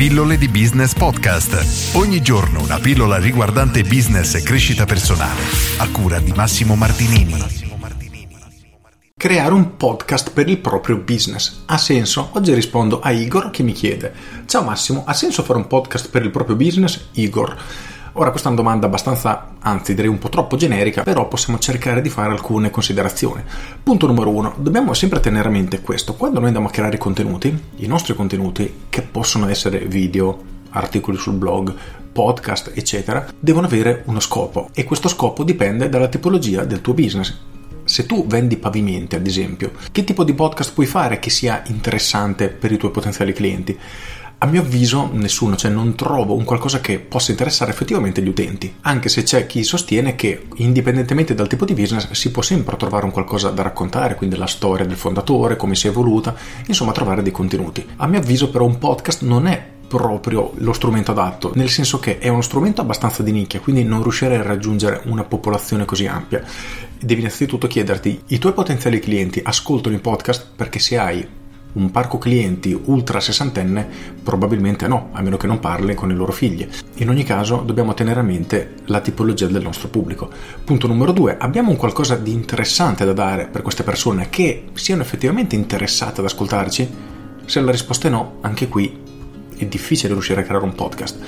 Pillole di Business Podcast. Ogni giorno una pillola riguardante business e crescita personale. A cura di Massimo Martinini. Creare un podcast per il proprio business. Ha senso? Oggi rispondo a Igor che mi chiede: Ciao Massimo, ha senso fare un podcast per il proprio business? Igor. Ora questa è una domanda abbastanza, anzi direi un po' troppo generica, però possiamo cercare di fare alcune considerazioni. Punto numero uno, dobbiamo sempre tenere a mente questo, quando noi andiamo a creare contenuti, i nostri contenuti, che possono essere video, articoli sul blog, podcast, eccetera, devono avere uno scopo e questo scopo dipende dalla tipologia del tuo business. Se tu vendi pavimenti, ad esempio, che tipo di podcast puoi fare che sia interessante per i tuoi potenziali clienti? A mio avviso nessuno, cioè non trovo un qualcosa che possa interessare effettivamente gli utenti, anche se c'è chi sostiene che indipendentemente dal tipo di business si può sempre trovare un qualcosa da raccontare, quindi la storia del fondatore, come si è evoluta, insomma trovare dei contenuti. A mio avviso però un podcast non è proprio lo strumento adatto, nel senso che è uno strumento abbastanza di nicchia, quindi non riuscirei a raggiungere una popolazione così ampia. Devi innanzitutto chiederti, i tuoi potenziali clienti ascoltano i podcast perché se hai un parco clienti ultra sessantenne probabilmente no, a meno che non parli con le loro figlie. In ogni caso dobbiamo tenere a mente la tipologia del nostro pubblico. Punto numero due, abbiamo un qualcosa di interessante da dare per queste persone che siano effettivamente interessate ad ascoltarci? Se la risposta è no, anche qui è difficile riuscire a creare un podcast.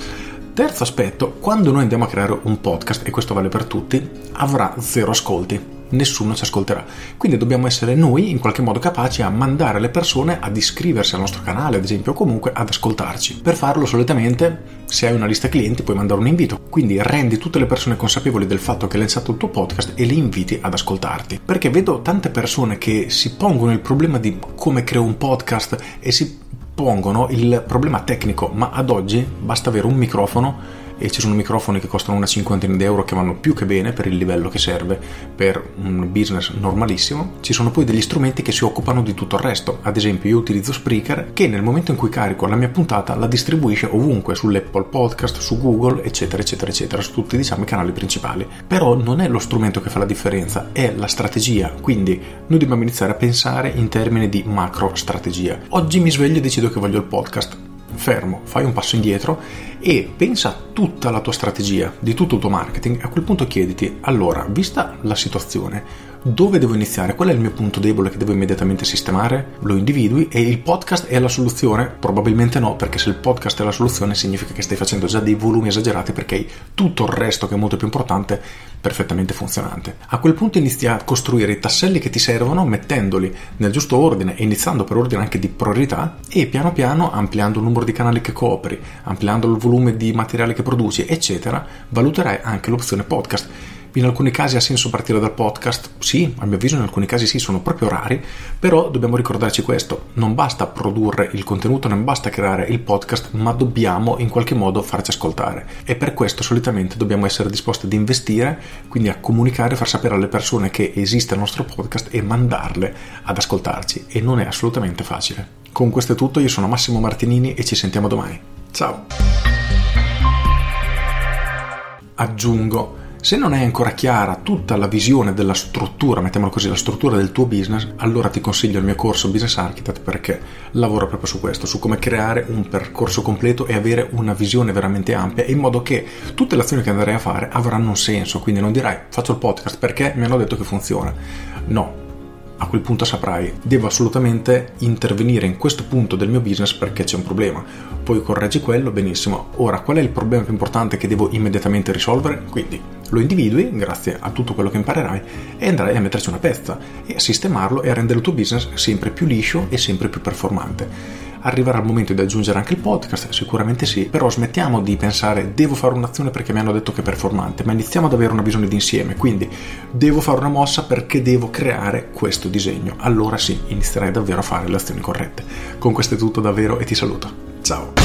Terzo aspetto, quando noi andiamo a creare un podcast, e questo vale per tutti, avrà zero ascolti nessuno ci ascolterà. Quindi dobbiamo essere noi in qualche modo capaci a mandare le persone ad iscriversi al nostro canale, ad esempio, o comunque ad ascoltarci. Per farlo solitamente, se hai una lista clienti, puoi mandare un invito. Quindi rendi tutte le persone consapevoli del fatto che hai lanciato il tuo podcast e le inviti ad ascoltarti. Perché vedo tante persone che si pongono il problema di come creo un podcast e si pongono il problema tecnico, ma ad oggi basta avere un microfono e ci sono microfoni che costano una cinquantina di euro che vanno più che bene per il livello che serve per un business normalissimo. Ci sono poi degli strumenti che si occupano di tutto il resto. Ad esempio, io utilizzo Spreaker che nel momento in cui carico la mia puntata la distribuisce ovunque sull'Apple Podcast, su Google, eccetera, eccetera, eccetera, su tutti diciamo i canali principali. Però non è lo strumento che fa la differenza, è la strategia. Quindi noi dobbiamo iniziare a pensare in termini di macro strategia. Oggi mi sveglio e decido che voglio il podcast fermo, fai un passo indietro e pensa a tutta la tua strategia, di tutto il tuo marketing. A quel punto chiediti, allora, vista la situazione, dove devo iniziare? Qual è il mio punto debole che devo immediatamente sistemare? Lo individui e il podcast è la soluzione? Probabilmente no, perché se il podcast è la soluzione significa che stai facendo già dei volumi esagerati perché hai tutto il resto che è molto più importante perfettamente funzionante. A quel punto inizi a costruire i tasselli che ti servono mettendoli nel giusto ordine e iniziando per ordine anche di priorità e piano piano ampliando il numero di canali che copri, ampliando il volume di materiale che produci, eccetera, valuterai anche l'opzione podcast in alcuni casi ha senso partire dal podcast? Sì, a mio avviso in alcuni casi sì, sono proprio rari, però dobbiamo ricordarci questo, non basta produrre il contenuto, non basta creare il podcast, ma dobbiamo in qualche modo farci ascoltare e per questo solitamente dobbiamo essere disposti ad investire, quindi a comunicare, far sapere alle persone che esiste il nostro podcast e mandarle ad ascoltarci e non è assolutamente facile. Con questo è tutto, io sono Massimo Martinini e ci sentiamo domani. Ciao! Aggiungo se non è ancora chiara tutta la visione della struttura, mettiamola così, la struttura del tuo business, allora ti consiglio il mio corso Business Architect perché lavora proprio su questo, su come creare un percorso completo e avere una visione veramente ampia in modo che tutte le azioni che andrai a fare avranno un senso, quindi non dirai faccio il podcast perché mi hanno detto che funziona. No, a quel punto saprai, devo assolutamente intervenire in questo punto del mio business perché c'è un problema. Poi correggi quello, benissimo. Ora, qual è il problema più importante che devo immediatamente risolvere? Quindi lo individui grazie a tutto quello che imparerai e andrai a metterci una pezza e a sistemarlo e a rendere il tuo business sempre più liscio e sempre più performante arriverà il momento di aggiungere anche il podcast, sicuramente sì, però smettiamo di pensare devo fare un'azione perché mi hanno detto che è performante, ma iniziamo ad avere una visione d'insieme, quindi devo fare una mossa perché devo creare questo disegno, allora sì, inizierai davvero a fare le azioni corrette. Con questo è tutto davvero e ti saluto. Ciao!